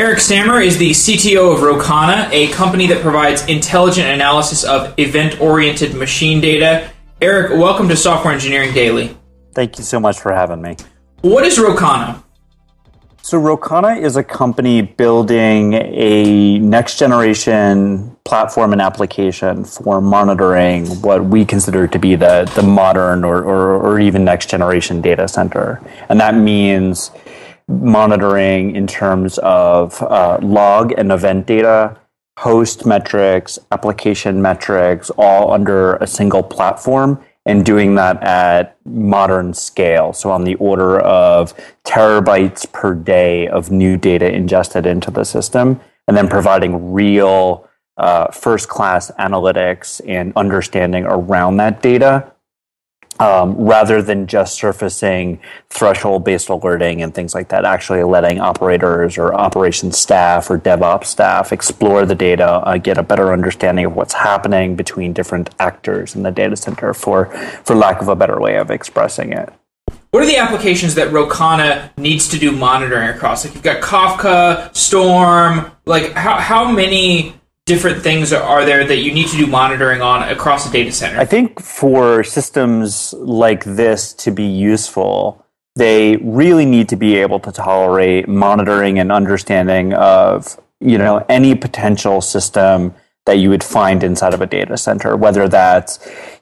Eric Sammer is the CTO of Rocana, a company that provides intelligent analysis of event oriented machine data. Eric, welcome to Software Engineering Daily. Thank you so much for having me. What is Rocana? So, Rocana is a company building a next generation platform and application for monitoring what we consider to be the, the modern or, or, or even next generation data center. And that means monitoring in terms of uh, log and event data, host metrics, application metrics, all under a single platform and doing that at modern scale. So, on the order of terabytes per day of new data ingested into the system, and then providing real uh, first class analytics and understanding around that data um, rather than just surfacing threshold based alerting and things like that, actually letting operators or operations staff or DevOps staff explore the data, uh, get a better understanding of what's happening between different actors in the data center, for, for lack of a better way of expressing it. What are the applications that Rocana needs to do monitoring across? Like you've got Kafka, Storm, like how, how many different things are there that you need to do monitoring on across the data center? I think for systems like this to be useful, they really need to be able to tolerate monitoring and understanding of you know any potential system that you would find inside of a data center, whether that's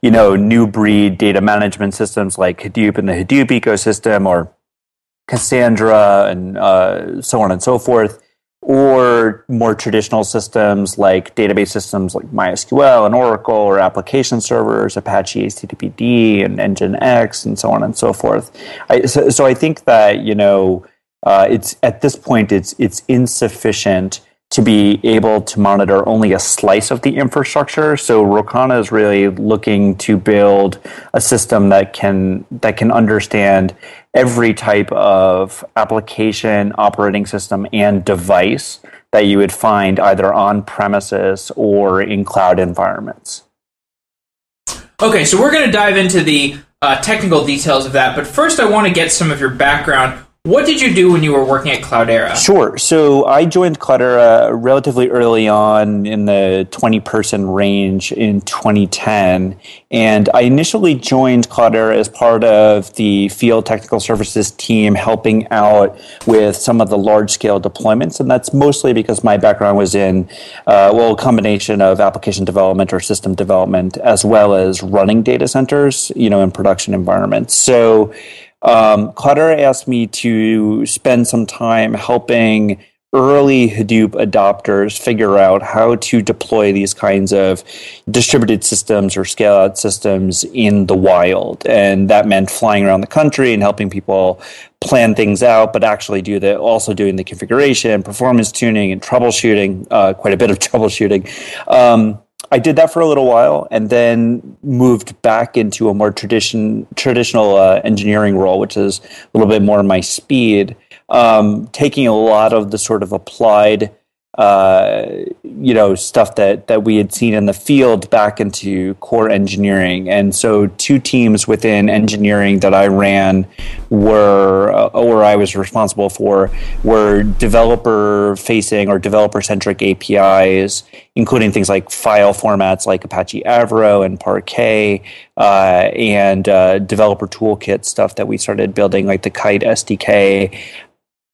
you know new breed data management systems like Hadoop and the Hadoop ecosystem, or Cassandra and uh, so on and so forth or more traditional systems like database systems like MySQL and Oracle, or application servers, Apache HTTPD and Nginx, and so on and so forth. I, so, so, I think that you know uh, it's at this point it's it's insufficient to be able to monitor only a slice of the infrastructure. So Rocana is really looking to build a system that can that can understand every type of application, operating system, and device that you would find either on premises or in cloud environments. Okay, so we're going to dive into the uh, technical details of that, but first I want to get some of your background. What did you do when you were working at Cloudera? Sure. So I joined Cloudera relatively early on in the 20 person range in 2010. And I initially joined Cloudera as part of the field technical services team, helping out with some of the large scale deployments. And that's mostly because my background was in, uh, well, a combination of application development or system development, as well as running data centers, you know, in production environments. So um, asked me to spend some time helping early Hadoop adopters figure out how to deploy these kinds of distributed systems or scale out systems in the wild. And that meant flying around the country and helping people plan things out, but actually do the also doing the configuration, performance tuning, and troubleshooting, uh, quite a bit of troubleshooting. Um, I did that for a little while, and then moved back into a more tradition traditional uh, engineering role, which is a little bit more my speed. Um, taking a lot of the sort of applied uh, you know stuff that that we had seen in the field back into core engineering. And so two teams within engineering that I ran were uh, or I was responsible for were developer facing or developer centric APIs including things like file formats like Apache Avro and Parquet uh, and uh, developer toolkit stuff that we started building like the Kite SDK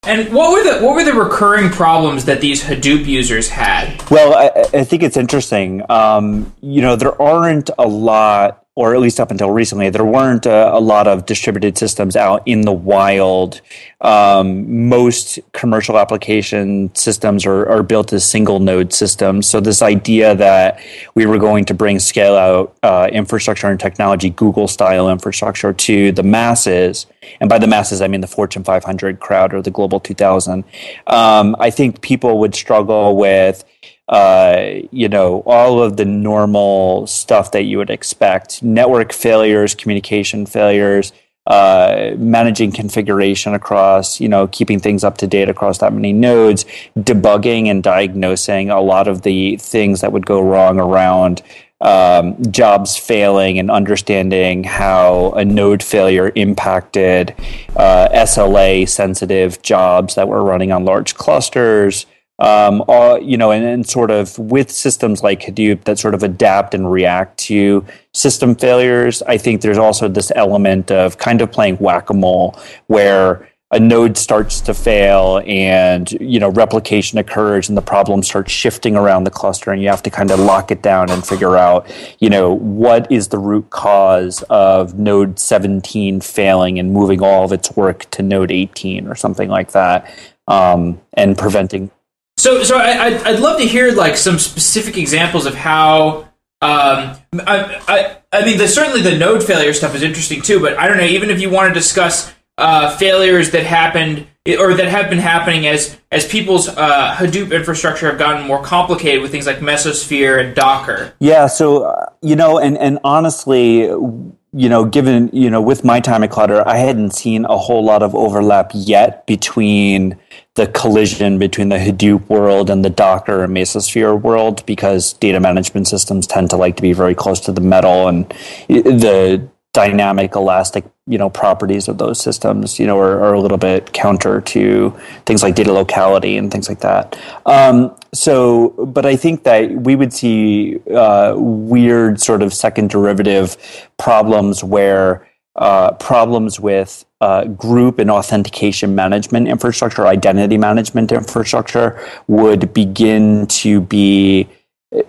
and what were the what were the recurring problems that these Hadoop users had? Well, I, I think it's interesting. Um, you know, there aren't a lot or at least up until recently, there weren't a, a lot of distributed systems out in the wild. Um, most commercial application systems are, are, built as single node systems. So this idea that we were going to bring scale out uh, infrastructure and technology, Google style infrastructure, to the masses, and by the masses I mean the Fortune 500 crowd or the Global 2000. Um, I think people would struggle with uh, you know, all of the normal stuff that you would expect. Network failures, communication failures, uh, managing configuration across, you know, keeping things up to date across that many nodes, debugging and diagnosing a lot of the things that would go wrong around um, jobs failing and understanding how a node failure impacted uh, SLA sensitive jobs that were running on large clusters um, all, you know, and, and sort of with systems like Hadoop that sort of adapt and react to system failures, I think there's also this element of kind of playing whack a mole where a node starts to fail and you know replication occurs and the problem starts shifting around the cluster and you have to kind of lock it down and figure out you know what is the root cause of node 17 failing and moving all of its work to node 18 or something like that um, and preventing so so I, I'd love to hear like some specific examples of how um, I, I, I mean, the, certainly the node failure stuff is interesting too. But I don't know. Even if you want to discuss uh, failures that happened or that have been happening as as people's uh, Hadoop infrastructure have gotten more complicated with things like Mesosphere and Docker. Yeah, so uh, you know, and and honestly, you know, given you know, with my time at Cloudera, I hadn't seen a whole lot of overlap yet between the collision between the Hadoop world and the Docker and Mesosphere world because data management systems tend to like to be very close to the metal and the dynamic elastic you know properties of those systems you know are, are, a little bit counter to things like data locality and things like that. Um, so but i think that we would see uh, weird sort of second derivative problems where uh, problems with uh, group and authentication management infrastructure identity management infrastructure would begin to be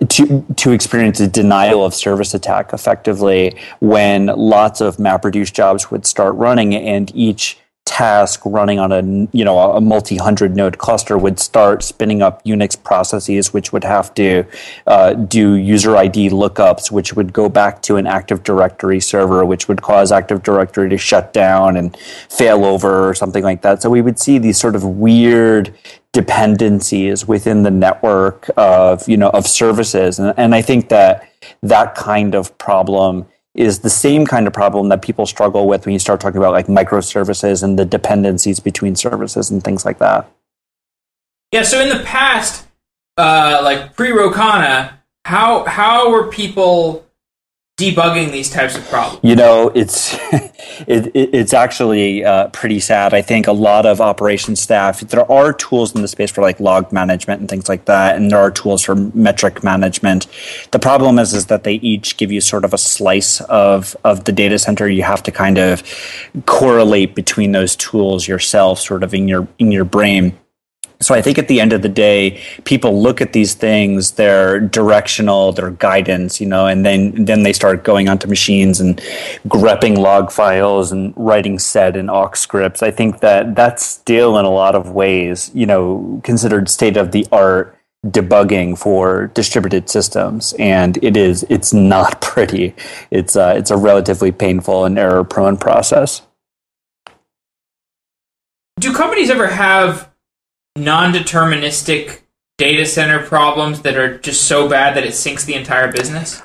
to to experience a denial of service attack effectively when lots of MapReduce jobs would start running and each task running on a you know a multi hundred node cluster would start spinning up Unix processes, which would have to uh, do user ID lookups, which would go back to an Active Directory server, which would cause Active Directory to shut down and fail over or something like that. So we would see these sort of weird dependencies within the network of you know of services, and, and I think that that kind of problem is the same kind of problem that people struggle with when you start talking about like microservices and the dependencies between services and things like that. Yeah, so in the past, uh, like pre Rocana, how how were people debugging these types of problems? You know, it's it, it's actually uh, pretty sad. I think a lot of operations staff. There are tools in the space for like log management and things like that, and there are tools for metric management. The problem is is that they each give you sort of a slice of of the data center. You have to kind of correlate between those tools yourself, sort of in your in your brain. So I think at the end of the day, people look at these things, they're directional, they're guidance, you know, and then then they start going onto machines and grepping log files and writing sed and awk scripts. I think that that's still in a lot of ways, you know, considered state of the art debugging for distributed systems. And it is it's not pretty. It's uh, it's a relatively painful and error prone process. Do companies ever have non-deterministic data center problems that are just so bad that it sinks the entire business?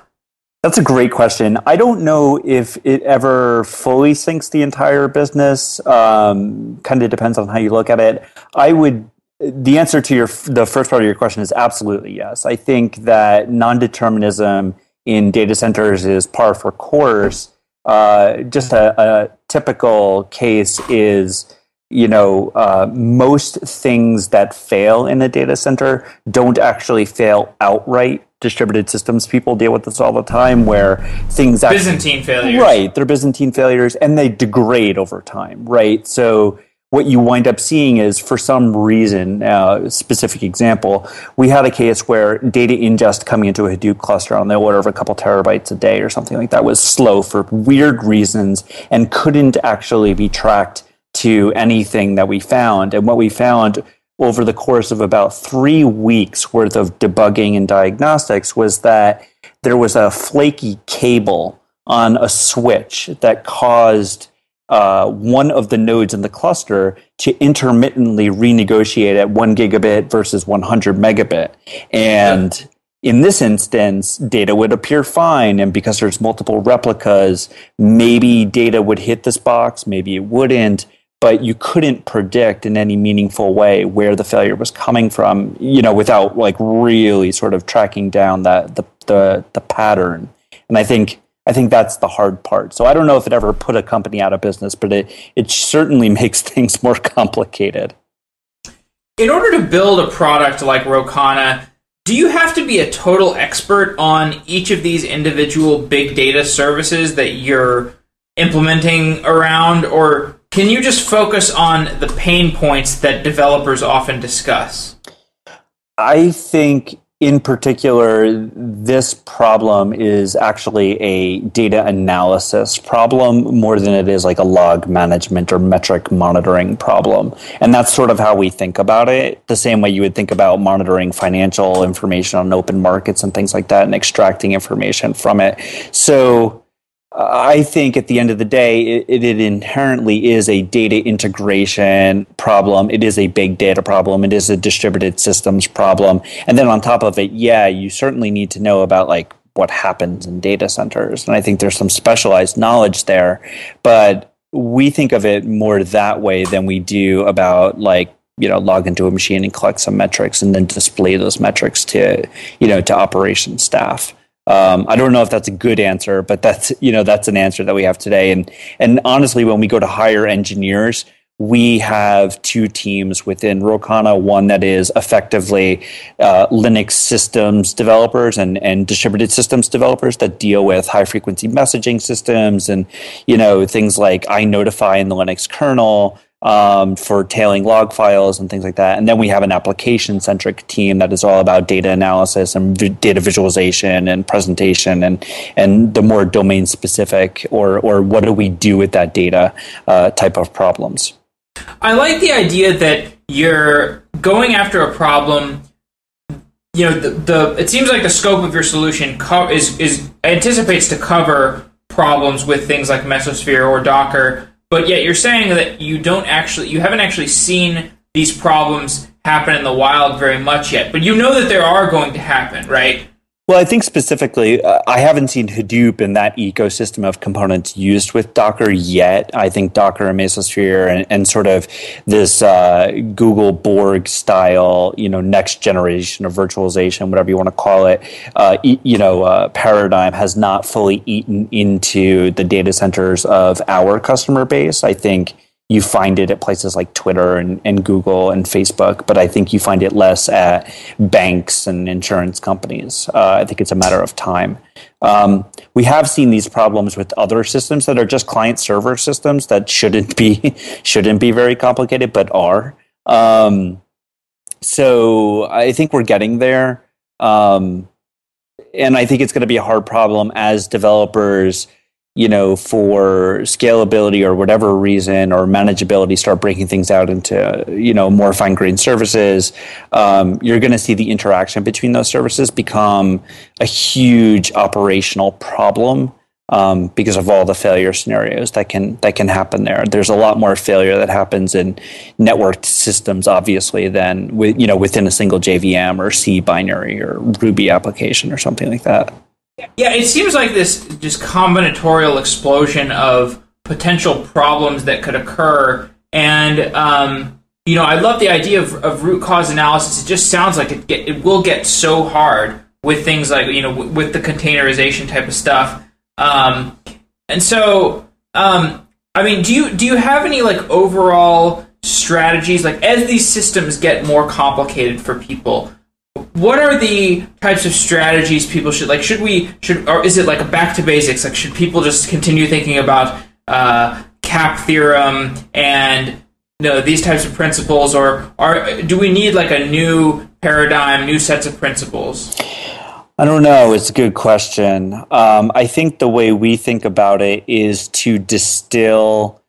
That's a great question. I don't know if it ever fully sinks the entire business. Um, kind of depends on how you look at it. I would. The answer to your the first part of your question is absolutely yes. I think that non-determinism in data centers is par for course. Uh, just a, a typical case is you know, uh, most things that fail in a data center don't actually fail outright. Distributed systems people deal with this all the time, where things actually, Byzantine failures, right? They're Byzantine failures, and they degrade over time, right? So what you wind up seeing is, for some reason, uh, specific example, we had a case where data ingest coming into a Hadoop cluster on the order of a couple terabytes a day or something like that was slow for weird reasons and couldn't actually be tracked to anything that we found. And what we found over the course of about three weeks worth of debugging and diagnostics was that there was a flaky cable on a switch that caused uh, one of the nodes in the cluster to intermittently renegotiate at one gigabit versus 100 megabit. And in this instance, data would appear fine. And because there's multiple replicas, maybe data would hit this box, maybe it wouldn't but you couldn't predict in any meaningful way where the failure was coming from, you know, without like really sort of tracking down that the the, the pattern. And I think I think that's the hard part. So I don't know if it ever put a company out of business, but it it certainly makes things more complicated. in order to build a product like Rocana, do you have to be a total expert on each of these individual big data services that you're implementing around, or can you just focus on the pain points that developers often discuss? I think in particular, this problem is actually a data analysis problem more than it is like a log management or metric monitoring problem. And that's sort of how we think about it, the same way you would think about monitoring financial information on open markets and things like that and extracting information from it. So I think at the end of the day, it, it, inherently is a data integration problem. It is a big data problem. It is a distributed systems problem. And then on top of it, yeah, you certainly need to know about like what happens in data centers. And I think there's some specialized knowledge there. But we think of it more that way than we do about like you know log into a machine and collect some metrics and then display those metrics to you know to operations staff um, I don't know if that's a good answer, but that's you know that's an answer that we have today. And and honestly, when we go to hire engineers, we have two teams within Rocana. One that is effectively uh, Linux systems developers and and distributed systems developers that deal with high frequency messaging systems and you know things like iNotify in the Linux kernel um, for tailing log files and things like that. And then we have an application centric team that is all about data analysis and data visualization and presentation and and the more domain specific or or what do we do with that data uh, type of problems. I like the idea that you're going after a problem. You know, the, the it seems like the scope of your solution co- is is anticipates to cover problems with things like Mesosphere or Docker but yet you're saying that you don't actually you haven't actually seen these problems happen in the wild very much yet. But you know that there are going to happen right well, I think specifically, uh, I haven't seen Hadoop and that ecosystem of components used with Docker yet. I think Docker and Mesosphere and, and sort of this uh, Google Borg style, you know, next generation of virtualization, whatever you want to call it, uh, e- you know, uh, paradigm has not fully eaten into the data centers of our customer base. I think you find it at places like Twitter and, and Google and Facebook, but I think you find it less at banks and insurance companies. Uh, I think it's a matter of time. Um, we have seen these problems with other systems that are just client server systems that shouldn't be shouldn't be very complicated, but are. Um, so I think we're getting there, um, and I think it's going to be a hard problem as developers you know, for scalability or whatever reason or manageability, start breaking things out into, you know, more fine grained services, um, you're going to see the interaction between those services become a huge operational problem. Um, because of all the failure scenarios that can that can happen there. There's a lot more failure that happens in networked systems, obviously, than with, you know within a single JVM or C binary or Ruby application or something like that. Yeah, it seems like this just combinatorial explosion of potential problems that could occur, and um, you know, I love the idea of, of, root cause analysis. It just sounds like it get, it will get so hard with things like you know w- with the containerization type of stuff, um, and so um, I mean, do you do you have any like overall strategies like as these systems get more complicated for people? What are the types of strategies people should like? Should we should or is it like a back to basics? Like should people just continue thinking about uh, CAP theorem and you know, these types of principles, or are do we need like a new paradigm, new sets of principles? I don't know. It's a good question. Um, I think the way we think about it is to distill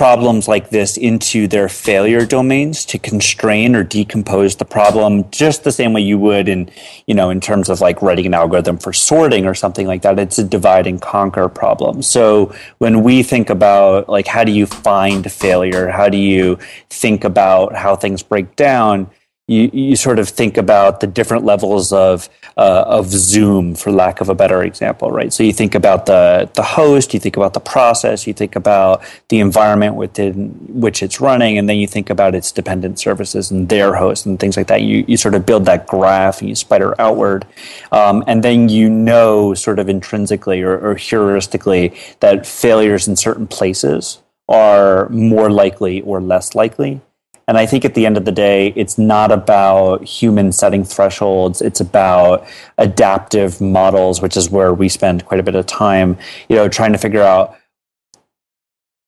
problems like this into their failure domains to constrain or decompose the problem just the same way you would in you know in terms of like writing an algorithm for sorting or something like that. It's a divide and conquer problem. So when we think about like how do you find failure? How do you think about how things break down you, you sort of think about the different levels of uh, of Zoom, for lack of a better example, right? So you think about the the host, you think about the process, you think about the environment within which it's running, and then you think about its dependent services and their host and things like that. You you sort of build that graph and you spider outward, um, and then you know sort of intrinsically or, or heuristically that failures in certain places are more likely or less likely And I think at the end of the day, it's not about human setting thresholds. It's about adaptive models, which is where we spend quite a bit of time, you know, trying to figure out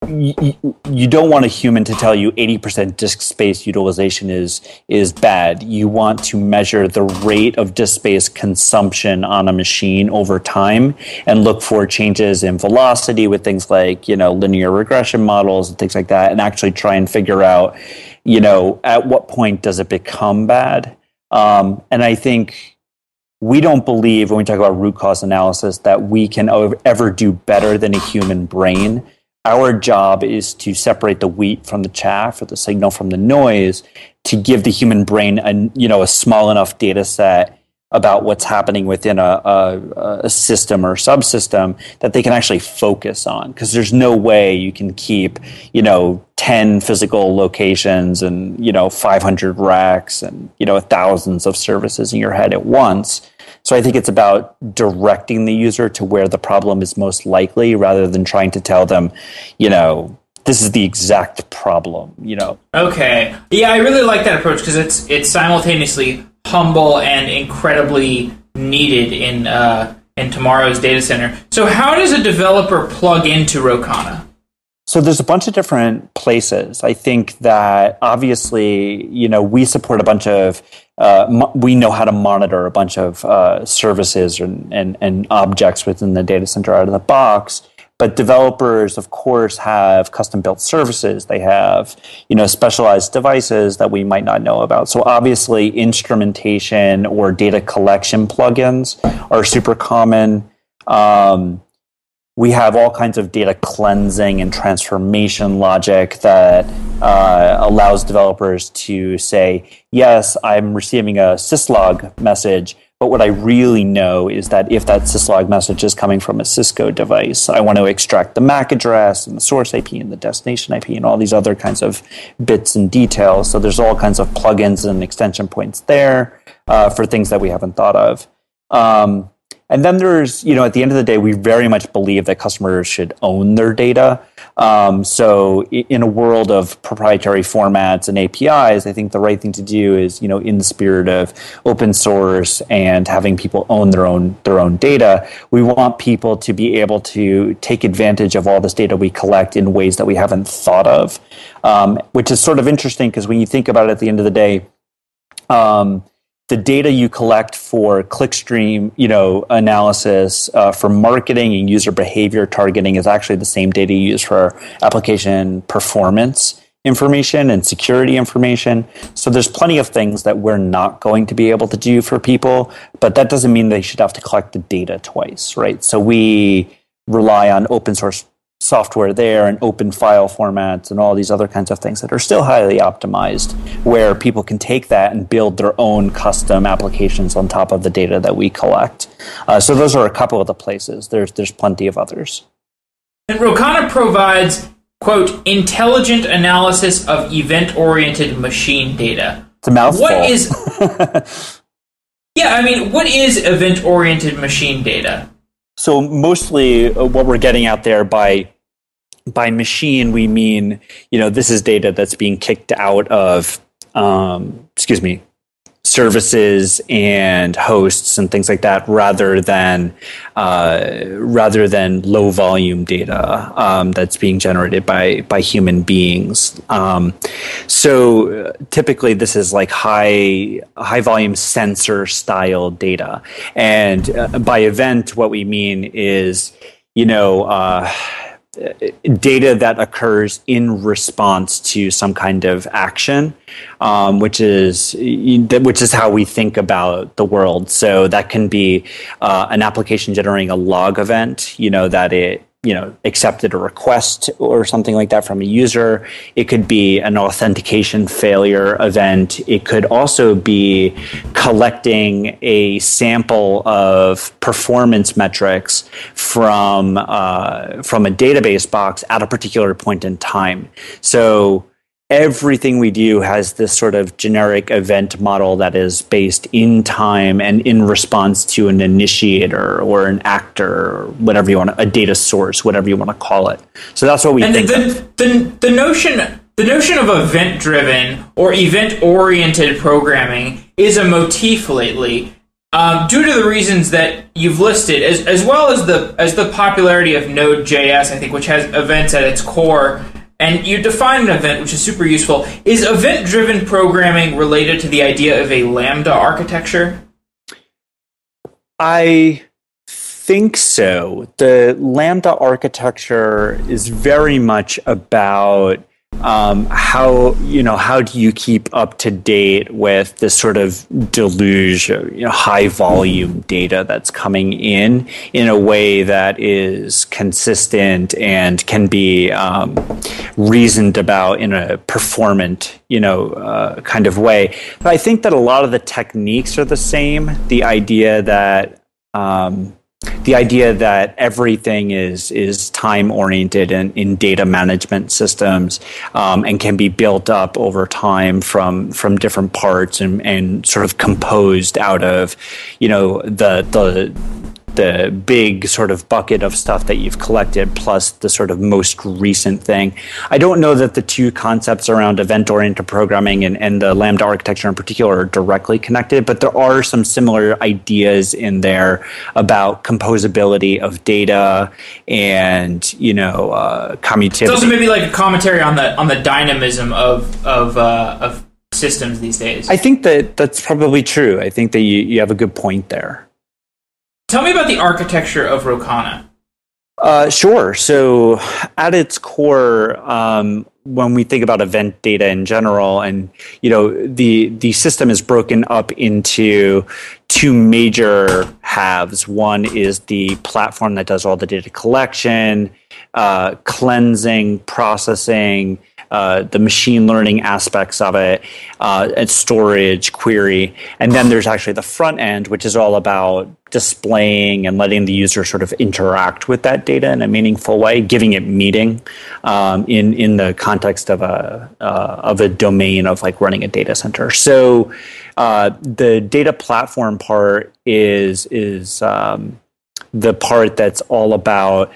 you, don't want a human to tell you 80% disk space utilization is is bad. You want to measure the rate of disk space consumption on a machine over time and look for changes in velocity with things like, you know, linear regression models and things like that and actually try and figure out, you know, at what point does it become bad? Um, and I think we don't believe when we talk about root cause analysis that we can ever do better than a human brain our job is to separate the wheat from the chaff or the signal from the noise to give the human brain a you know a small enough data set about what's happening within a, a, a system or subsystem that they can actually focus on because there's no way you can keep you know 10 physical locations and you know 500 racks and you know thousands of services in your head at once so I think it's about directing the user to where the problem is most likely rather than trying to tell them, you know, this is the exact problem, you know. Okay. Yeah, I really like that approach because it's it's simultaneously humble and incredibly needed in uh, in tomorrow's data center. So how does a developer plug into Rocana? So there's a bunch of different places. I think that obviously, you know, we support a bunch of uh, mo- we know how to monitor a bunch of uh, services and, and, and objects within the data center out of the box. But developers, of course, have custom built services. They have, you know, specialized devices that we might not know about. So obviously, instrumentation or data collection plugins are super common. Um, we have all kinds of data cleansing and transformation logic that uh, allows developers to say, yes, I'm receiving a syslog message, but what I really know is that if that syslog message is coming from a Cisco device, I want to extract the MAC address and the source IP and the destination IP and all these other kinds of bits and details. So there's all kinds of plugins and extension points there uh, for things that we haven't thought of. Um, and then there's, you know, at the end of the day, we very much believe that customers should own their data. Um, so in a world of proprietary formats and APIs, I think the right thing to do is, you know, in the spirit of open source and having people own their own their own data, we want people to be able to take advantage of all this data we collect in ways that we haven't thought of, um, which is sort of interesting because when you think about it at the end of the day, um, the data you collect for clickstream, you know, analysis uh, for marketing and user behavior targeting is actually the same data you use for application performance information and security information. So there's plenty of things that we're not going to be able to do for people, but that doesn't mean they should have to collect the data twice, right? So we rely on open source software there and open file formats and all these other kinds of things that are still highly optimized where people can take that and build their own custom applications on top of the data that we collect. Uh, so those are a couple of the places. There's there's plenty of others. And Rocana provides quote intelligent analysis of event oriented machine data. It's a mouthful. What is yeah i mean what is event oriented machine data so mostly uh, what we're getting out there by by machine we mean you know this is data that's being kicked out of um, excuse me services and hosts and things like that rather than uh, rather than low volume data um, that's being generated by by human beings. Um, so uh, typically this is like high high volume sensor style data. And uh, by event what we mean is you know uh, data that occurs in response to some kind of action, um, which is which is how we think about the world. So that can be uh, an application generating a log event, you know, that it you know accepted a request or something like that from a user. It could be an authentication failure event. It could also be collecting a sample of performance metrics from uh, from a database box at a particular point in time. So everything we do has this sort of generic event model that is based in time and in response to an initiator or an actor or whatever you want to, a data source, whatever you want to call it. So that's what we do. and think. The, the, the notion the notion of event driven or event oriented programming is a motif lately. Um, due to the reasons that you've listed, as, as well as the as the popularity of Node.js, I think, which has events at its core, and you define an event, which is super useful. Is event driven programming related to the idea of a Lambda architecture? I think so. The Lambda architecture is very much about um, how you know how do you keep up to date with this sort of deluge of you know, high volume data that's coming in in a way that is consistent and can be um, reasoned about in a performant you know uh, kind of way? But i think that a lot of the techniques are the same. The idea that um, the idea that everything is is time oriented and in data management systems um, and can be built up over time from from different parts and, and sort of composed out of you know the the the big sort of bucket of stuff that you've collected plus the sort of most recent thing. I don't know that the two concepts around event oriented programming and, and the Lambda architecture in particular are directly connected, but there are some similar ideas in there about composability of data and, you know, uh, commutativity. It's also maybe like a commentary on the on the dynamism of of uh, of systems these days. I think that that's probably true. I think that you, you have a good point there. Tell me about the architecture of Rocana. Uh, sure. So, at its core, um, when we think about event data in general, and you know, the the system is broken up into two major halves. One is the platform that does all the data collection, uh, cleansing, processing, uh, the machine learning aspects of it, uh, and storage, query, and then there's actually the front end, which is all about displaying and letting the user sort of interact with that data in a meaningful way, giving it meaning um, in in the context of a uh, of a domain of like running a data center. So uh, the data platform part is is um, the part that's all about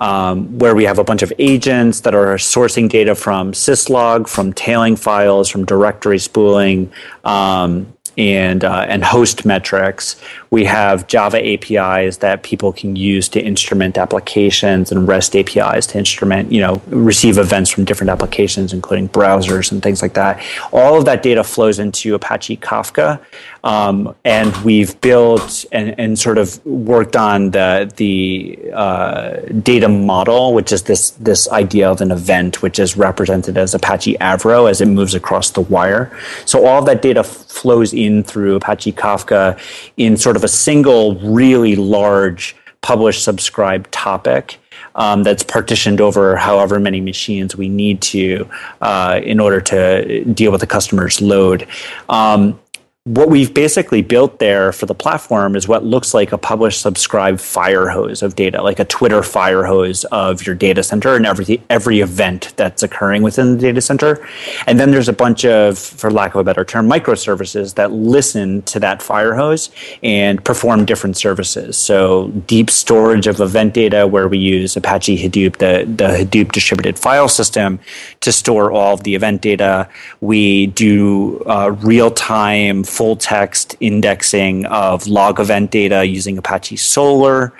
um, where we have a bunch of agents that are sourcing data from syslog, from tailing files, from directory spooling, um, and uh, and host metrics. We have Java APIs that people can use to instrument applications, and REST APIs to instrument, you know, receive events from different applications, including browsers and things like that. All of that data flows into Apache Kafka, um, and we've built and, and sort of worked on the the uh, data model, which is this this idea of an event, which is represented as Apache Avro as it moves across the wire. So all of that data flows in through Apache Kafka in sort of a single, really large publish subscribe topic. Um, that's partitioned over however many machines we need to uh, in order to deal with the customer's load. Um, what we've basically built there for the platform is what looks like a publish subscribe fire hose of data, like a Twitter fire hose of your data center and every every event that's occurring within the data center. And then there's a bunch of, for lack of a better term, microservices that listen to that fire hose and perform different services. So deep storage of event data where we use Apache Hadoop, the, the Hadoop distributed file system to store all of the event data. We do uh, real time full text indexing of log event data using Apache Solr.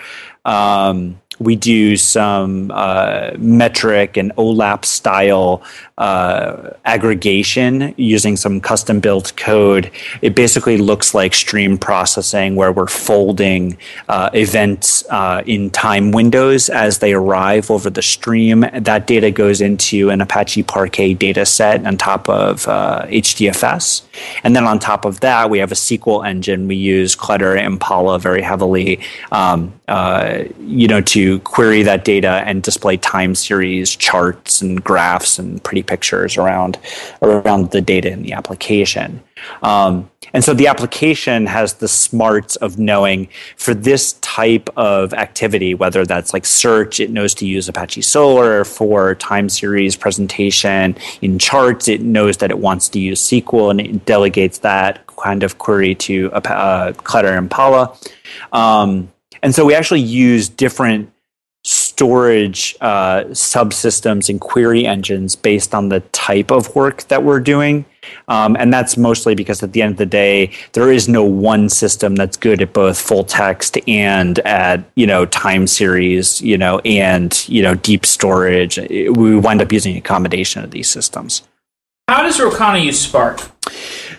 Um, we do some uh, metric and OLAP style uh, aggregation using some custom built code. It basically looks like stream processing where we're folding uh, events uh, in time windows as they arrive over the stream. That data goes into an Apache Parquet data set on top of HDFS. Uh, and then on top of that, we have a SQL engine. We use Cloudera Impala very heavily, um, uh, you know, to query that data and display time series charts and graphs and pretty pictures around around the data in the application. Um, and so the application has the smarts of knowing for this type of activity, whether that's like search, it knows to use Apache Solr for time series presentation. In charts, it knows that it wants to use SQL and it delegates that kind of query to uh, Cloudera Impala. Um, and so we actually use different storage uh, subsystems and query engines based on the type of work that we're doing. Um, and that's mostly because at the end of the day, there is no one system that's good at both full text and at you know time series, you know, and you know deep storage. We wind up using a combination of these systems. How does Rocana use Spark?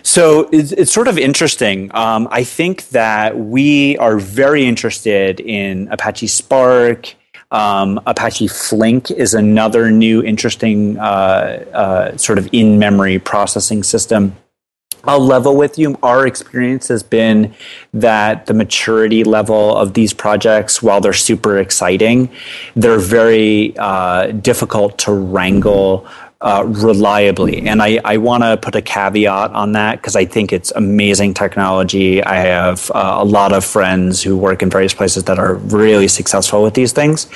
So it's, it's sort of interesting. Um, I think that we are very interested in Apache Spark. Um, Apache Flink is another new interesting uh, uh, sort of in memory processing system. I'll level with you. Our experience has been that the maturity level of these projects, while they're super exciting, they're very uh, difficult to wrangle uh, reliably. And I, I want to put a caveat on that because I think it's amazing technology. I have uh, a lot of friends who work in various places that are really successful with these things.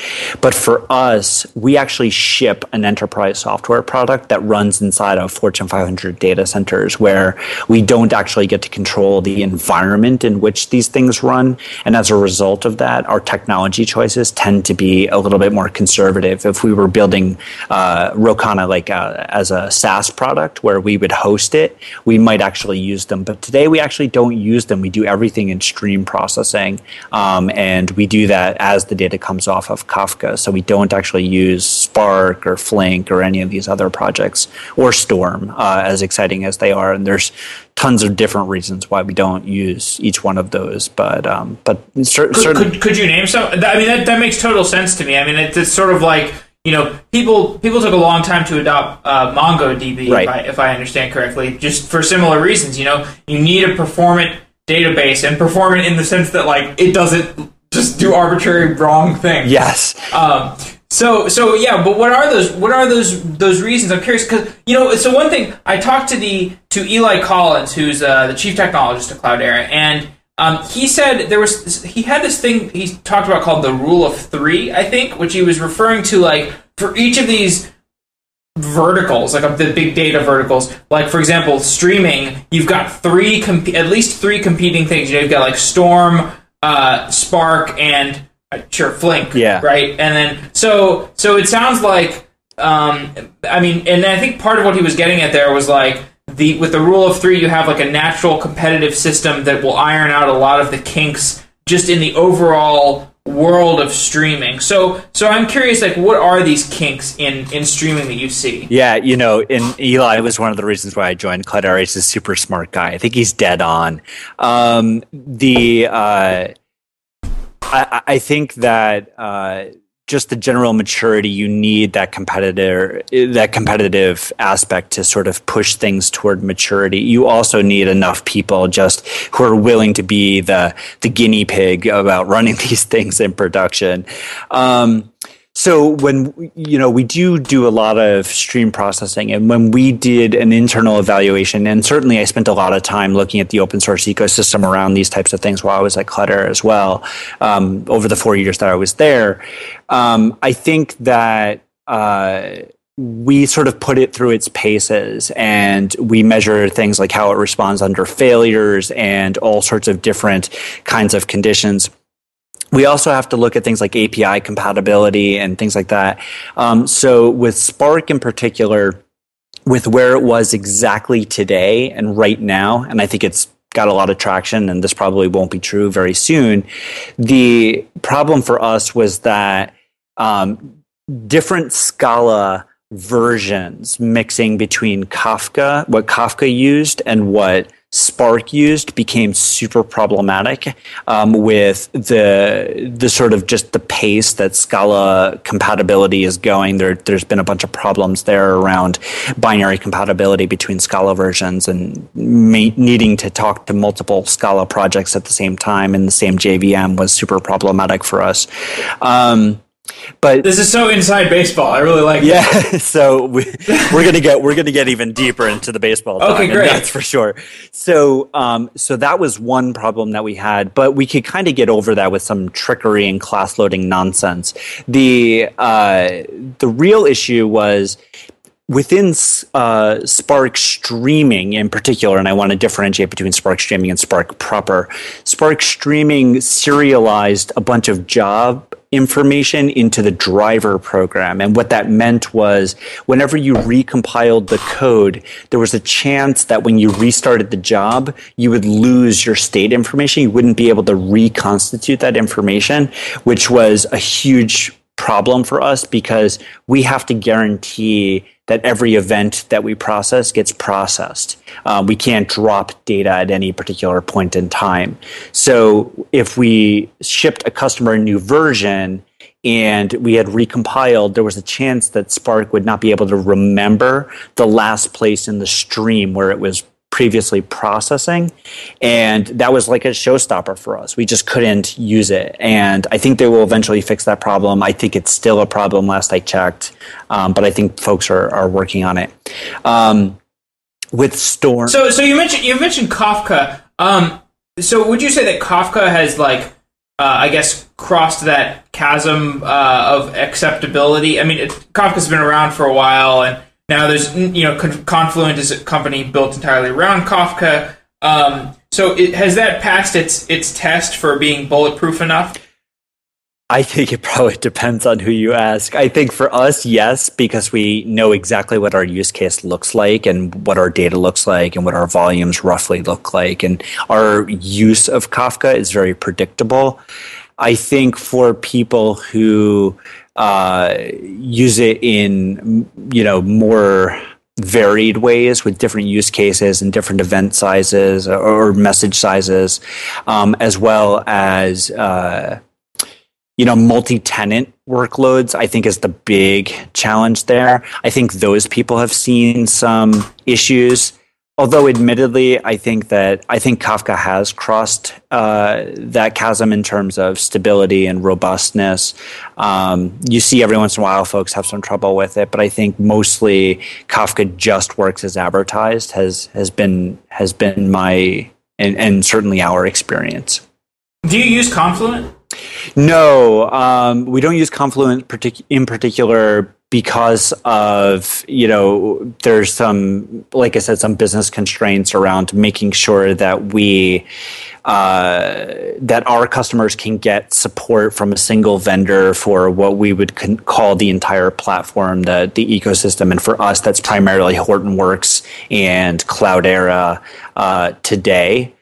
But for us, we actually ship an enterprise software product that runs inside of Fortune 500 data centers where we don't actually get to control the environment in which these things run. And as a result of that, our technology choices tend to be a little bit more conservative. If we were building uh, Rocana like uh, as a SaaS product where we would host it, we might actually use them. But today we actually don't use them. We do everything in stream processing, um, and we do that as the data comes off of Kafka. So we don't actually use Spark or Flink or any of these other projects or Storm, uh, as exciting as they are. And there's tons of different reasons why we don't use each one of those. But um, but cer- could, could, could, you name some? I mean, that, that makes total sense to me. I mean, it's sort of like you know, people people took a long time to adopt uh, MongoDB, right. if, I, if I understand correctly, just for similar reasons. You know, you need a performant database, and performant in the sense that like it doesn't just do arbitrary wrong things. Yes. Um, so so yeah, but what are those what are those those reasons? I'm curious because you know so one thing I talked to the to Eli Collins, who's uh, the chief technologist at Cloudera, and um, he said there was he had this thing he talked about called the rule of three, I think, which he was referring to like for each of these verticals, like the big data verticals. Like for example, streaming, you've got three comp- at least three competing things. You know, you've got like Storm, uh, Spark, and uh, sure Flink. Yeah. Right. And then so so it sounds like um, I mean, and I think part of what he was getting at there was like the with the rule of three, you have like a natural competitive system that will iron out a lot of the kinks just in the overall world of streaming. So so I'm curious like what are these kinks in in streaming that you see? Yeah, you know, in Eli was one of the reasons why I joined Cloudera. He's a super smart guy. I think he's dead on. Um, the uh, I, I think that uh, just the general maturity you need that competitor that competitive aspect to sort of push things toward maturity. You also need enough people just who are willing to be the the guinea pig about running these things in production. Um, so when you know we do do a lot of stream processing, and when we did an internal evaluation, and certainly I spent a lot of time looking at the open source ecosystem around these types of things while I was at Cloudera as well. Um, over the four years that I was there, um, I think that. Uh, we sort of put it through its paces and we measure things like how it responds under failures and all sorts of different kinds of conditions we also have to look at things like API compatibility and things like that. Um, so with Spark in particular, with where it was exactly today and right now, and I think it's got a lot of traction, and this probably won't be true very soon. The problem for us was that um, different Scala versions mixing between Kafka, what Kafka used, and what Spark used became super problematic um, with the the sort of just the pace that Scala compatibility is going. There, there's been a bunch of problems there around binary compatibility between Scala versions and ma- needing to talk to multiple Scala projects at the same time in the same JVM was super problematic for us. Um, but this is so inside baseball. I really like. Yeah, so we, are gonna get we're gonna get even deeper into the baseball. okay, great. That's for sure. So, um, so that was one problem that we had, but we could kind of get over that with some trickery and class loading nonsense. The uh, the real issue was within uh, Spark Streaming in particular, and I want to differentiate between Spark Streaming and Spark proper. Spark Streaming serialized a bunch of job information into the driver program. And what that meant was whenever you recompiled the code, there was a chance that when you restarted the job, you would lose your state information. You wouldn't be able to reconstitute that information, which was a huge problem for us because we have to guarantee that every event that we process gets processed. Um, we can't drop data at any particular point in time. So if we shipped a customer a new version and we had recompiled, there was a chance that Spark would not be able to remember the last place in the stream where it was previously processing. And that was like a showstopper for us. We just couldn't use it. And I think they will eventually fix that problem. I think it's still a problem last I checked, um, but I think folks are, are working on it. Um, with Storm. So, so you mentioned you mentioned Kafka. Um, so would you say that Kafka has like, uh, I guess, crossed that chasm uh, of acceptability? I mean, it, Kafka's been around for a while, and now there's you know Confluent is a company built entirely around Kafka. Um, so it, has that passed its its test for being bulletproof enough? I think it probably depends on who you ask. I think for us, yes, because we know exactly what our use case looks like and what our data looks like and what our volumes roughly look like. And our use of Kafka is very predictable. I think for people who uh, use it in you know more varied ways with different use cases and different event sizes or message sizes, um, as well as uh, you know multi-tenant workloads. I think is the big challenge there. I think those people have seen some issues although admittedly i think that i think kafka has crossed uh, that chasm in terms of stability and robustness. Um, you see every once in a while folks have some trouble with it but i think mostly kafka just works as advertised has has been has been my and, and certainly our experience. Do you use confluent? No, um, we don't use Confluent partic- in particular because of you know there's some like I said some business constraints around making sure that we uh, that our customers can get support from a single vendor for what we would con- call the entire platform, the the ecosystem, and for us that's primarily Hortonworks and Cloudera uh, today.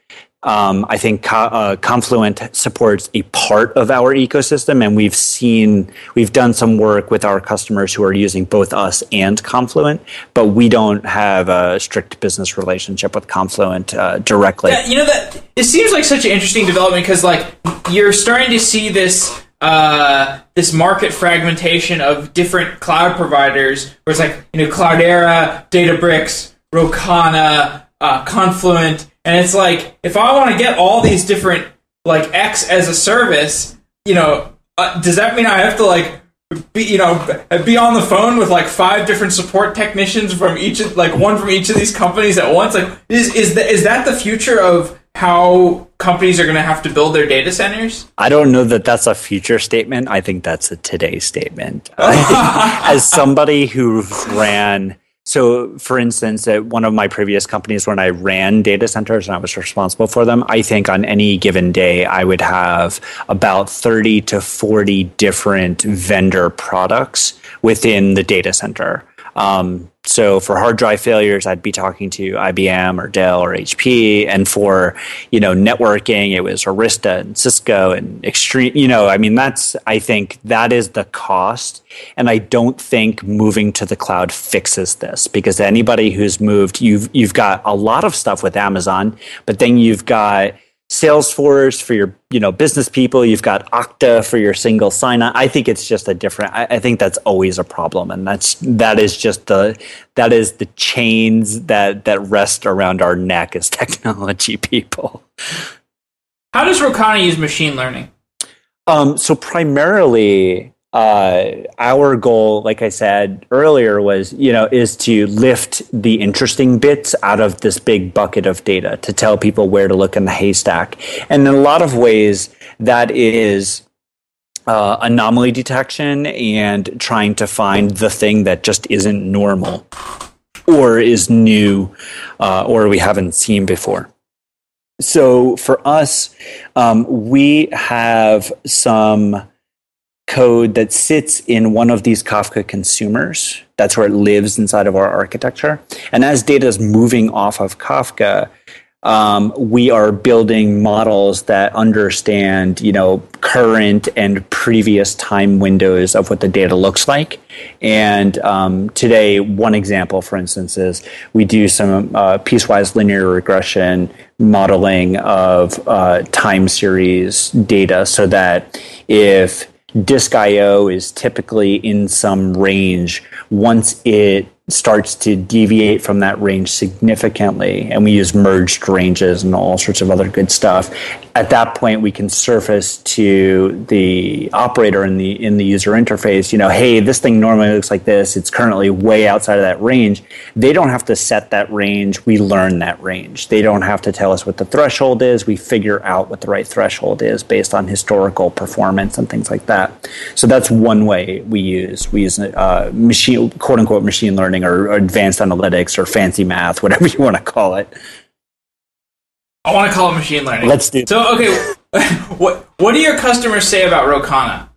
Um, I think Co- uh, Confluent supports a part of our ecosystem, and we've seen we've done some work with our customers who are using both us and Confluent, but we don't have a strict business relationship with Confluent uh, directly. Yeah, you know that it seems like such an interesting development because like you're starting to see this uh, this market fragmentation of different cloud providers, where it's like you know Cloudera, Databricks, Rocana, uh, Confluent and it's like, if I want to get all these different like X as a service, you know, uh, does that mean I have to like be you know be on the phone with like five different support technicians from each of, like one from each of these companies at once? Like, is is that is that the future of how companies are going to have to build their data centers? I don't know that that's a future statement. I think that's a today statement. As somebody who ran so, for instance, at one of my previous companies, when I ran data centers and I was responsible for them, I think on any given day, I would have about 30 to 40 different vendor products within the data center. Um, so for hard drive failures, I'd be talking to IBM or Dell or HP, and for you know networking, it was Arista and Cisco and Extreme. You know, I mean, that's I think that is the cost, and I don't think moving to the cloud fixes this because anybody who's moved, you've you've got a lot of stuff with Amazon, but then you've got Salesforce for your you know business people. You've got Okta for your single sign on. I think it's just a different. I, I, think that's always a problem, and that's that is just the that is the chains that that rest around our neck as technology people. How does Rocana use machine learning? Um, so primarily, uh, our goal, like I said earlier, was you know is to lift the interesting bits out of this big bucket of data to tell people where to look in the haystack. And in a lot of ways, that is uh, anomaly detection and trying to find the thing that just isn't normal or is new uh, or we haven't seen before. So for us, um, we have some code that sits in one of these Kafka consumers. That's where it lives inside of our architecture. And as data is moving off of Kafka, um, we are building models that understand, you know, current and previous time windows of what the data looks like. And um, today, one example, for instance, is we do some uh, piecewise linear regression modeling of uh, time series data so that if disk IO is typically in some range, once it starts to deviate from that range significantly and we use merged ranges and all sorts of other good stuff. At that point we can surface to the operator in the in the user interface you know hey this thing normally looks like this. It's currently way outside of that range. They don't have to set that range. We learn that range. They don't have to tell us what the threshold is. We figure out what the right threshold is based on historical performance and things like that. So that's one way we use. We use uh, machine quote unquote machine learning or, or advanced analytics or fancy math, whatever you want to call it. I want to call it machine learning. Let's do. So okay, what what do your customers say about Rocana?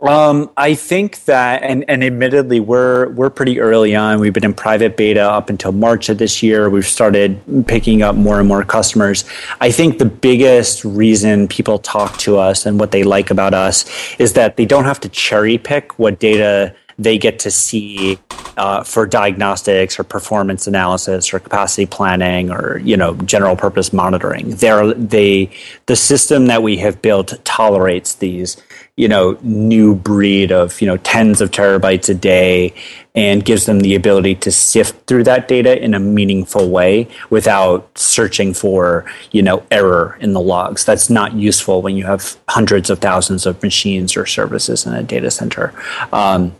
Um, I think that, and, and admittedly, we're we're pretty early on. We've been in private beta up until March of this year. We've started picking up more and more customers. I think the biggest reason people talk to us and what they like about us is that they don't have to cherry pick what data they get to see uh, for diagnostics or performance analysis or capacity planning or you know general purpose monitoring. They're, they the system that we have built tolerates these you know new breed of you know tens of terabytes a day and gives them the ability to sift through that data in a meaningful way without searching for you know error in the logs. That's not useful when you have hundreds of thousands of machines or services in a data center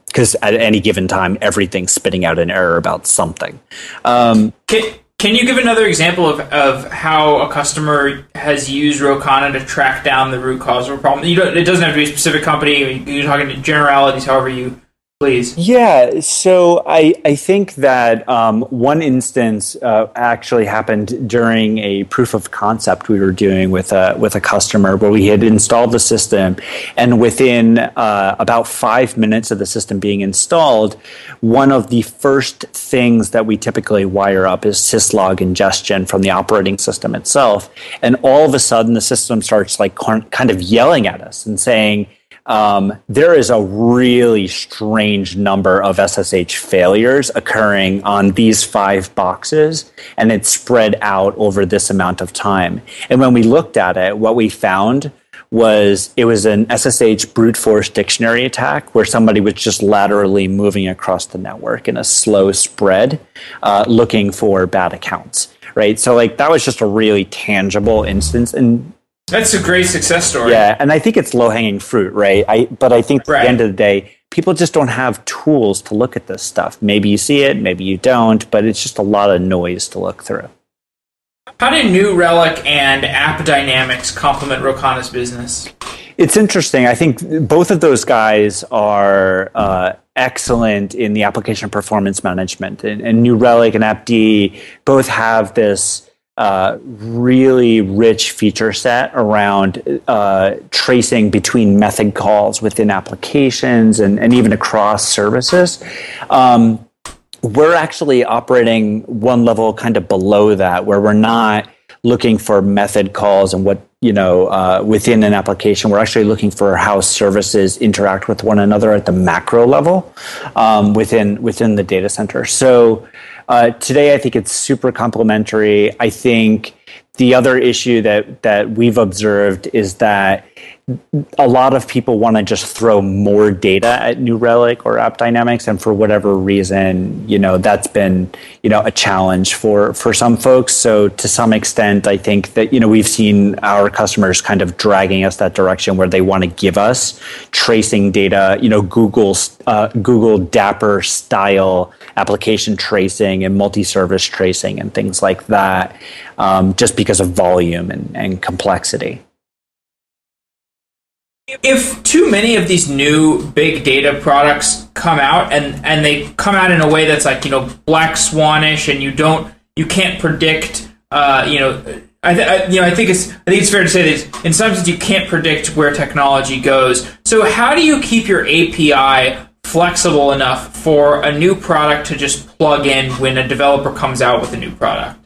because um, at any given time everything's spitting out an error about something. Um, can, can you give another example of, of how a customer has used Rocana to track down the root cause of a problem? You don't, it doesn't have to be a specific company. You're talking to generalities, however you please. Yeah, so I, I think that um, one instance uh, actually happened during a proof of concept we were doing with a, with a customer where we had installed the system, and within uh, about five minutes of the system being installed, one of the first things that we typically wire up is syslog ingestion from the operating system itself. And all of a sudden, the system starts like kind of yelling at us and saying, um, there is a really strange number of SSH failures occurring on these five boxes, and it's spread out over this amount of time. And when we looked at it, what we found was it was an SSH brute force dictionary attack where somebody was just laterally moving across the network in a slow spread, uh, looking for bad accounts. Right. So, like, that was just a really tangible instance. And that's a great success story. Yeah, and I think it's low hanging fruit, right? I but I think right. at the end of the day, people just don't have tools to look at this stuff. Maybe you see it, maybe you don't, but it's just a lot of noise to look through. How do New Relic and AppDynamics complement Rocana's business? It's interesting. I think both of those guys are uh, excellent in the application performance management, and, and New Relic and AppD both have this uh, really rich feature set around uh, tracing between method calls within applications and, and even across services. Um, we're actually operating one level kind of below that, where we're not looking for method calls and what you know uh, within an application we're actually looking for how services interact with one another at the macro level um, within within the data center so uh, today, I think it's super complementary. I think the other issue that that we've observed is that a lot of people want to just throw more data at New Relic or AppDynamics, and for whatever reason, you know that's been you know a challenge for for some folks. So to some extent, I think that you know we've seen our customers kind of dragging us that direction where they want to give us tracing data, you know, Google uh, Google Dapper style application tracing and multi-service tracing and things like that, um, just because of volume and, and complexity if too many of these new big data products come out and and they come out in a way that's like you know black swanish and you don't you can't predict uh, you know I, th- I, you know, I think it's I think it's fair to say that in some sense you can't predict where technology goes. So how do you keep your API flexible enough for a new product to just plug in when a developer comes out with a new product?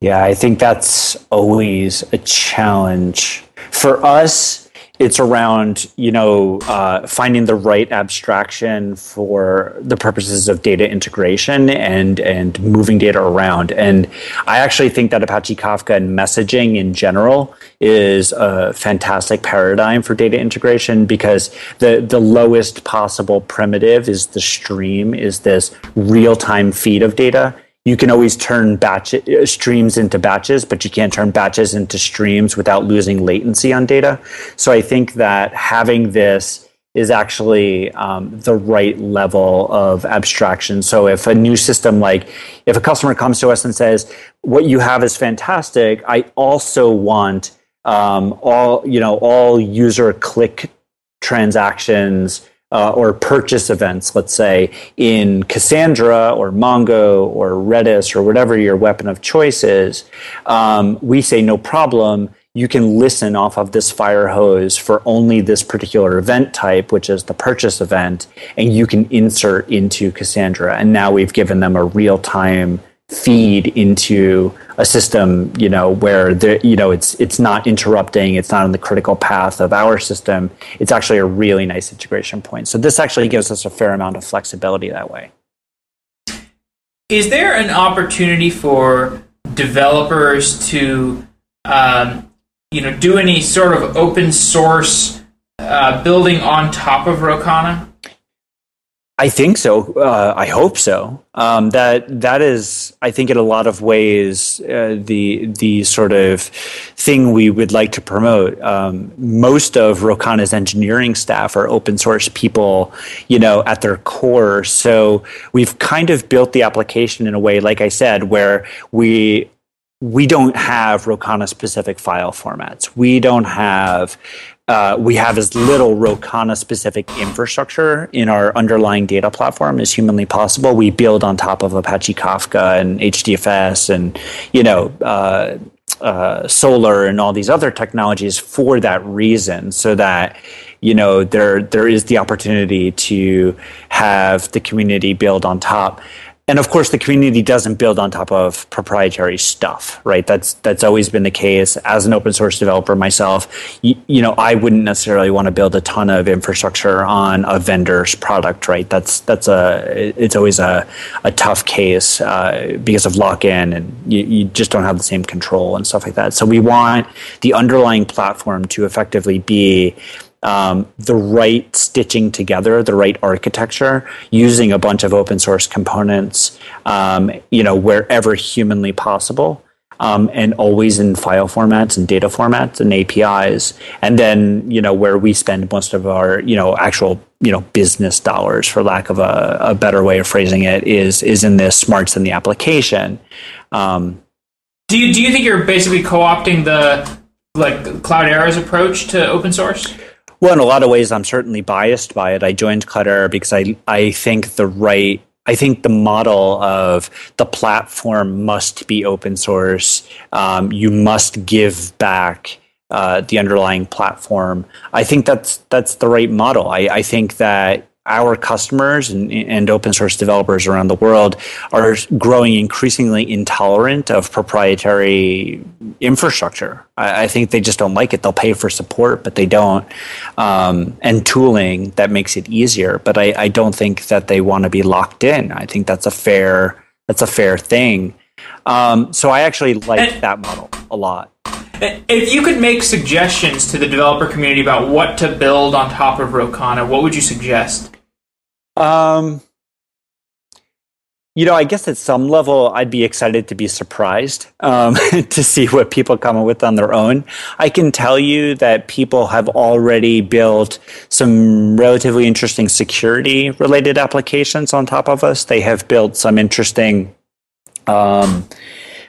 Yeah, I think that's always a challenge for us it's around you know uh, finding the right abstraction for the purposes of data integration and and moving data around. And i actually think that apache kafka and messaging in general is a fantastic paradigm for data integration because the the lowest possible primitive is the stream is this real-time feed of data you can always turn batch uh, streams into batches, but you can't turn batches into streams without losing latency on data. So I think that having this is actually um, the right level of abstraction. So if a new system, like if a customer comes to us and says, "What you have is fantastic," I also want um, all you know all user click transactions uh, or purchase events, let's say, in Cassandra or Mongo or Redis or whatever your weapon of choice is, um, we say no problem. You can listen off of this fire hose for only this particular event type, which is the purchase event, and you can insert into Cassandra. And now we've given them a real time feed into a system, you know, where the, you know it's it's not interrupting, it's not on the critical path of our system. It's actually a really nice integration point. So this actually gives us a fair amount of flexibility that way. Is there an opportunity for developers to, um, you know, do any sort of open source uh, building on top of Rocana? I think so. Uh, I hope so. Um, that that is, I think, in a lot of ways, uh, the the sort of thing we would like to promote. Um, most of Rocana's engineering staff are open source people, you know, at their core. So we've kind of built the application in a way, like I said, where we we don't have Rocana specific file formats. We don't have uh, we have as little Rocana specific infrastructure in our underlying data platform as humanly possible. We build on top of Apache Kafka and HDFS and, you know, uh, uh, Solr and all these other technologies for that reason, so that you know there there is the opportunity to have the community build on top and of course the community doesn't build on top of proprietary stuff right? That's that's always been the case. As an open source developer myself you, you, know i wouldn't necessarily want to build a ton of infrastructure on a vendor's product right? That's that's a it's always a, a tough case uh, because of lock-in and you, you just don't have the same control and stuff like that. So we want the underlying platform to effectively be um, the right stitching together, the right architecture, using a bunch of open source components, um, you know, wherever humanly possible. Um, and always in file formats and data formats and APIs. And then, you know, where we spend most of our, you know, actual, you know, business dollars, for lack of a, a better way of phrasing it, is is in the smarts in the application. Um, do you do you think you're basically co-opting the like Cloudera's approach to open source? Well, in a lot of ways, I'm certainly biased by it. I joined Cloudera because I I think the right I think the model of the platform must be open source. Um, you must give back uh, the underlying platform. I think that's that's the right model. I, I think that our customers and, and, open source developers around the world are growing increasingly intolerant of proprietary infrastructure. I, I, think they just don't like it. They'll pay for support, but they don't, um, and tooling that makes it easier. But I, I don't think that they want to be locked in. I think that's a fair that's a fair thing. Um, so I actually like that model a lot. If you could make suggestions to the developer community about what to build on top of Rocana, what would you suggest? Um, you know, I guess at some level, I'd be excited to be surprised um, to see what people come up with on their own. I can tell you that people have already built some relatively interesting security related applications on top of us. They have built some interesting um,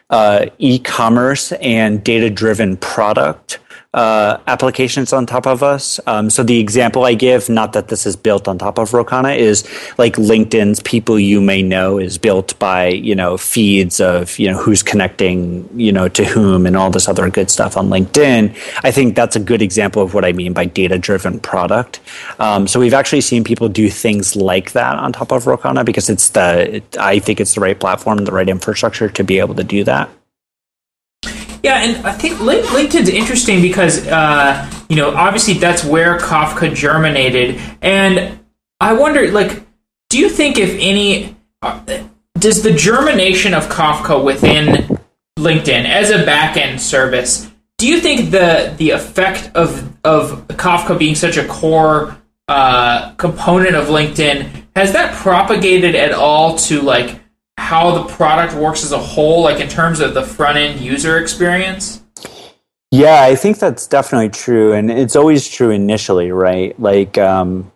uh, e commerce and data driven product uh, applications on top of us. Um, so the example I give, not that this is built on top of Rocana, is like LinkedIn's people you may know is built by you know feeds of you know who's connecting you know to whom and all this other good stuff on LinkedIn. I think that's a good example of what I mean by data driven product. Um, so we've actually seen people do things like that on top of Rocana because it's the it, I think it's the right platform, the right infrastructure to be able to do that. Yeah, and I think LinkedIn's interesting because uh, you know obviously that's where Kafka germinated, and I wonder like, do you think if any uh, does the germination of Kafka within LinkedIn as a backend service? Do you think the the effect of of Kafka being such a core uh, component of LinkedIn has that propagated at all to like how the product works as a whole, like in terms of the front end user experience? Yeah, I think that's definitely true, and it's always true initially, right? Like, um,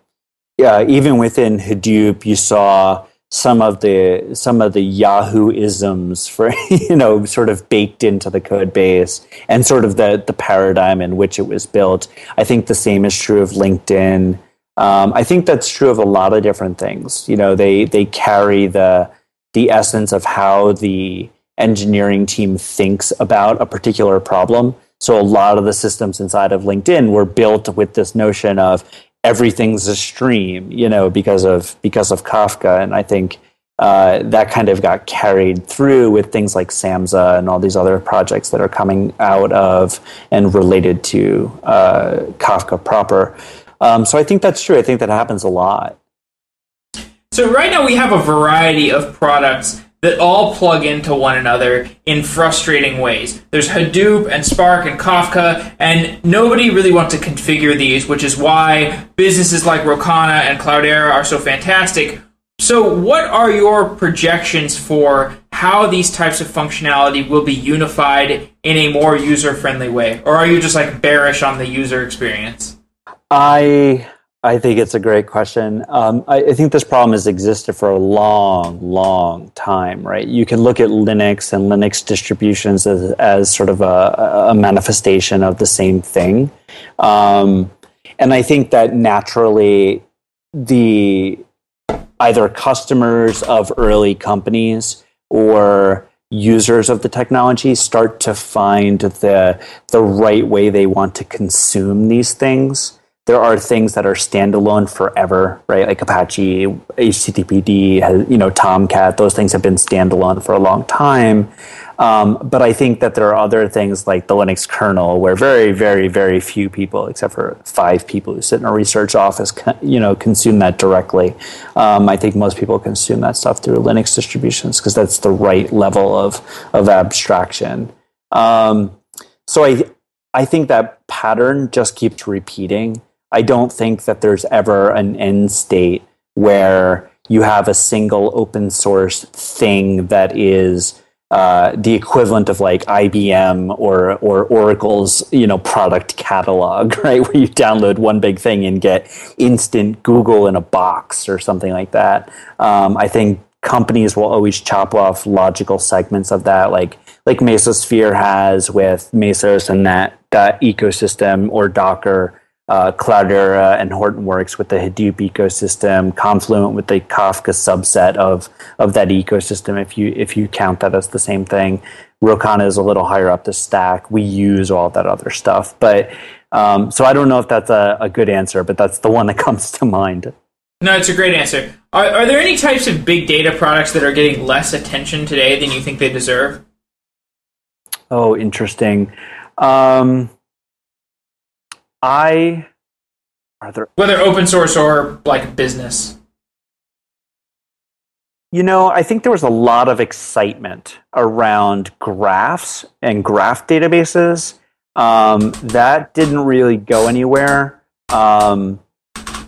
yeah, even within Hadoop, you saw some of the some of the Yahoo isms for you know sort of baked into the code base and sort of the the paradigm in which it was built. I think the same is true of LinkedIn. Um, I think that's true of a lot of different things. You know, they they carry the the essence of how the engineering team thinks about a particular problem. So a lot of the systems inside of LinkedIn were built with this notion of everything's a stream, you know, because of because of Kafka, and I think uh, that kind of got carried through with things like Samza and all these other projects that are coming out of and related to uh, Kafka proper. Um, so I think that's true. I think that happens a lot. So right now we have a variety of products that all plug into one another in frustrating ways. There's Hadoop and Spark and Kafka, and nobody really wants to configure these, which is why businesses like Rocana and Cloudera are so fantastic. So, what are your projections for how these types of functionality will be unified in a more user friendly way? Or are you just like bearish on the user experience? I I think it's a great question. Um, I, I, think this problem has existed for a long, long time, right? You can look at Linux and Linux distributions as, as sort of a, a manifestation of the same thing. Um, and I think that naturally the either customers of early companies or users of the technology start to find the the right way they want to consume these things there are things that are standalone forever, right? Like Apache, HTTPD, you know, Tomcat. Those things have been standalone for a long time. Um, but I think that there are other things like the Linux kernel, where very, very, very few people, except for five people who sit in a research office, you know, consume that directly. Um, I think most people consume that stuff through Linux distributions because that's the right level of of abstraction. Um, so I I think that pattern just keeps repeating. I don't think that there's ever an end state where you have a single open source thing that is uh, the equivalent of like IBM or or Oracle's you know product catalog, right? Where you download one big thing and get instant Google in a box or something like that. Um, I think companies will always chop off logical segments of that, like like Mesosphere has with Mesos and that, that ecosystem or Docker uh, Cloudera and Hortonworks with the Hadoop ecosystem, Confluent with the Kafka subset of of that ecosystem. If you if you count that as the same thing, Rocana is a little higher up the stack. We use all that other stuff, but um, so I don't know if that's a, a good answer, but that's the one that comes to mind. No, it's a great answer. Are, are there any types of big data products that are getting less attention today than you think they deserve? Oh, interesting. Um, I are there whether open source or like business. You know, I think there was a lot of excitement around graphs and graph databases. Um, that didn't really go anywhere. Um,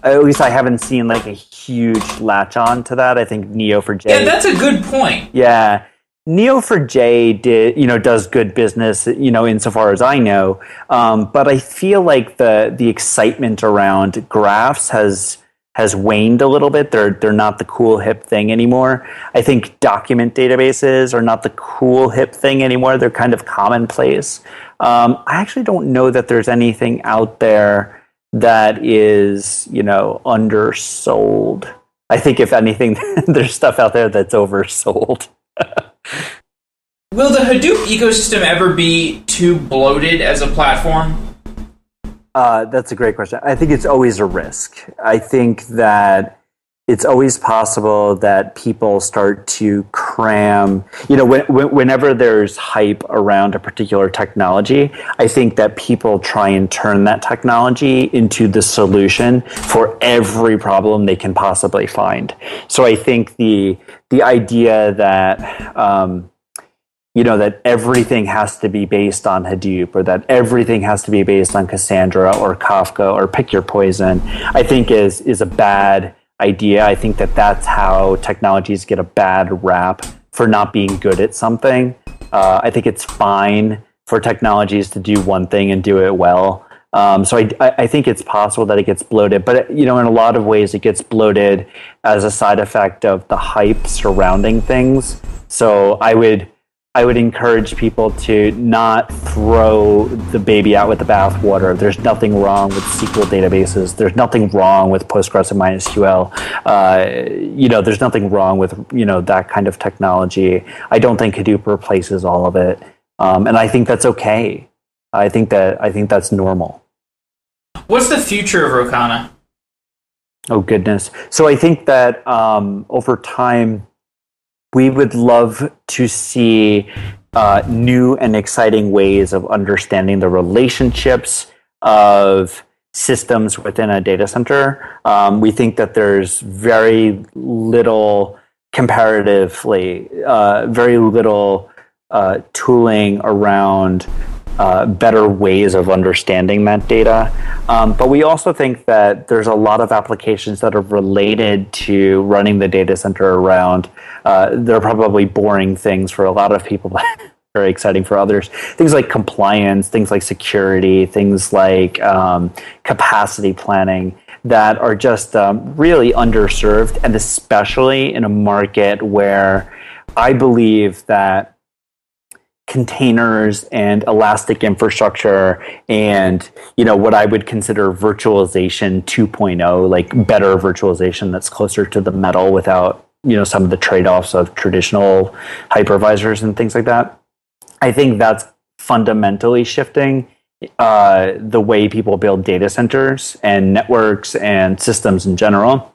at least I haven't seen like a huge latch on to that. I think Neo4j. Yeah, that's a good point. Yeah, Neo4j did, you know, does good business, you know, insofar as I know. Um, but I feel like the the excitement around graphs has has waned a little bit. They're they're not the cool hip thing anymore. I think document databases are not the cool hip thing anymore. They're kind of commonplace. Um, I actually don't know that there's anything out there that is, you know, undersold. I think if anything, there's stuff out there that's oversold. Will the Hadoop ecosystem ever be too bloated as a platform? Uh, that's a great question. I think it's always a risk. I think that it's always possible that people start to cram you know when, whenever there's hype around a particular technology i think that people try and turn that technology into the solution for every problem they can possibly find. So i think the the idea that um, you know that everything has to be based on Hadoop or that everything has to be based on Cassandra or Kafka or pick your poison, I think is is a bad idea. I think that that's how technologies get a bad rap for not being good at something. Uh, I think it's fine for technologies to do one thing and do it well. Um, so I, I think it's possible that it gets bloated, but you know, in a lot of ways, it gets bloated as a side effect of the hype surrounding things. So I would I would encourage people to not throw the baby out with the bathwater. There's nothing wrong with SQL databases. There's nothing wrong with Postgres and MySQL. Uh, you know, there's nothing wrong with you know that kind of technology. I don't think Hadoop replaces all of it, um, and I think that's okay. I think that I think that's normal. What's the future of Rocana? Oh goodness! So I think that um, over time we would love to see uh, new and exciting ways of understanding the relationships of systems within a data center. Um, we think that there's very little comparatively, uh, very little uh, tooling around uh, better ways of understanding that data. Um, but we also think that there's a lot of applications that are related to running the data center around. Uh, they're probably boring things for a lot of people, but very exciting for others. Things like compliance, things like security, things like um, capacity planning that are just um, really underserved, and especially in a market where I believe that containers and elastic infrastructure and you know what i would consider virtualization 2.0 like better virtualization that's closer to the metal without you know some of the trade-offs of traditional hypervisors and things like that. I think that's fundamentally shifting uh, the way people build data centers and networks and systems in general.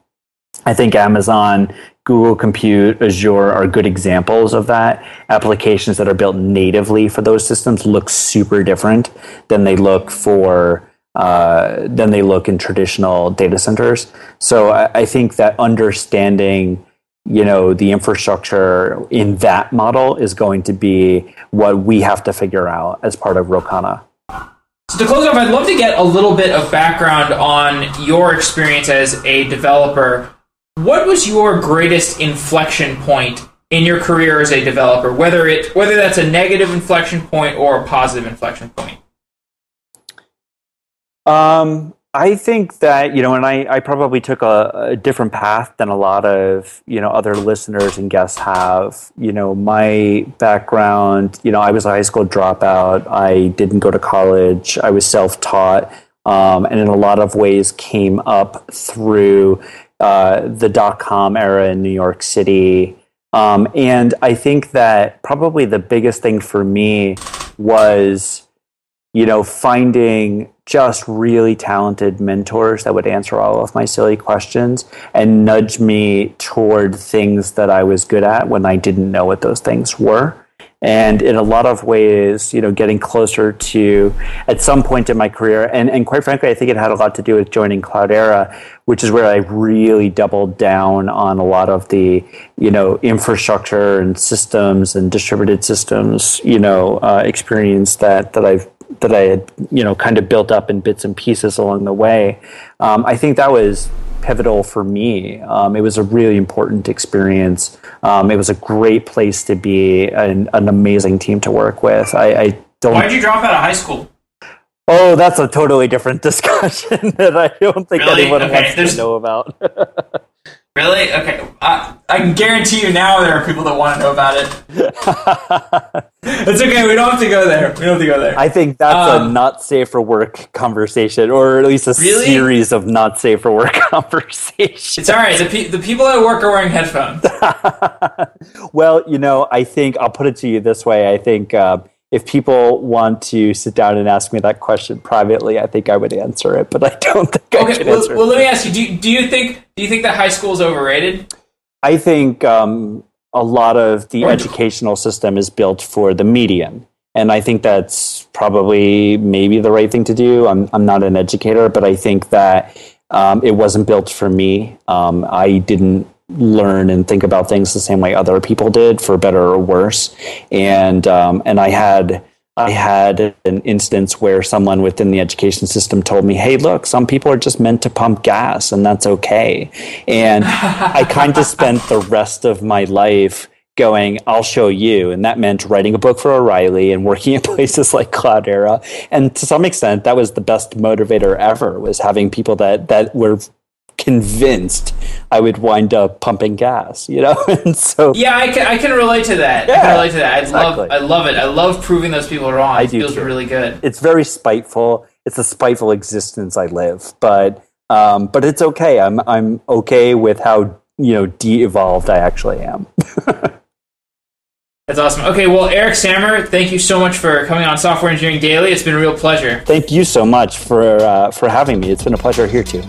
I think Amazon Google Compute, Azure are good examples of that. Applications that are built natively for those systems look super different than they look for uh, than they look in traditional data centers. So I, I think that understanding you know the infrastructure in that model is going to be what we have to figure out as part of Rocana. So to close off, I'd love to get a little bit of background on your experience as a developer what was your greatest inflection point in your career as a developer? Whether it whether that's a negative inflection point or a positive inflection point. Um, I think that you know, and I, I probably took a, a, different path than a lot of you know other listeners and guests have. You know, my background. You know, I was a high school dropout. I didn't go to college. I was self taught, um, and in a lot of ways came up through uh, the dot com era in New York City. Um, and I think that probably the biggest thing for me was, you know, finding just really talented mentors that would answer all of my silly questions and nudge me toward things that I was good at when I didn't know what those things were and in a lot of ways, you know, getting closer to at some point in my career, and, and quite frankly, I think it had a lot to do with joining Cloudera, which is where I really doubled down on a lot of the, you know, infrastructure and systems and distributed systems, you know, uh, experience that that I've that I had, you know, kind of built up in bits and pieces along the way. Um, I think that was pivotal for me. Um, it was a really important experience. Um, it was a great place to be, an, an amazing team to work with. I, I don't. Why did you drop out of high school? Oh, that's a totally different discussion that I don't think really? anyone okay, wants there's, to know about. Really? Okay. I, I can guarantee you now there are people that want to know about it. it's okay. We don't have to go there. We don't have to go there. I think that's um, a not safe for work conversation, or at least a really? series of not safe for work conversations. It's all right. The, pe- the people at work are wearing headphones. well, you know, I think I'll put it to you this way. I think. Uh, if people want to sit down and ask me that question privately, I think I would answer it, but I don't think okay, I can well, answer well, let me ask you: do, do you think do you think that high school is overrated? I think um, a lot of the educational system is built for the median, and I think that's probably maybe the right thing to do. I'm I'm not an educator, but I think that um, it wasn't built for me. Um, I didn't learn and think about things the same way other people did, for better or worse. And um, and I had I had an instance where someone within the education system told me, "Hey, look, some people are just meant to pump gas, and that's okay." And I kind of spent the rest of my life going, I'll show you. And that meant writing a book for O'Reilly and working at places like Cloudera. And to some extent, that was the best motivator ever was having people that, that were convinced I would wind up pumping gas, you know? and so Yeah, I can I can relate to that. Yeah, I can relate to that. I exactly. love I love it. I love proving those people wrong. I it do feels too. really good. It's very spiteful. It's a spiteful existence I live, but um, but it's okay. I'm I'm okay with how you know de-evolved I actually am. That's awesome. Okay, well, Eric Sammer, thank you so much for coming on Software Engineering Daily. It's been a real pleasure. Thank you so much for uh, for having me. It's been a pleasure here too.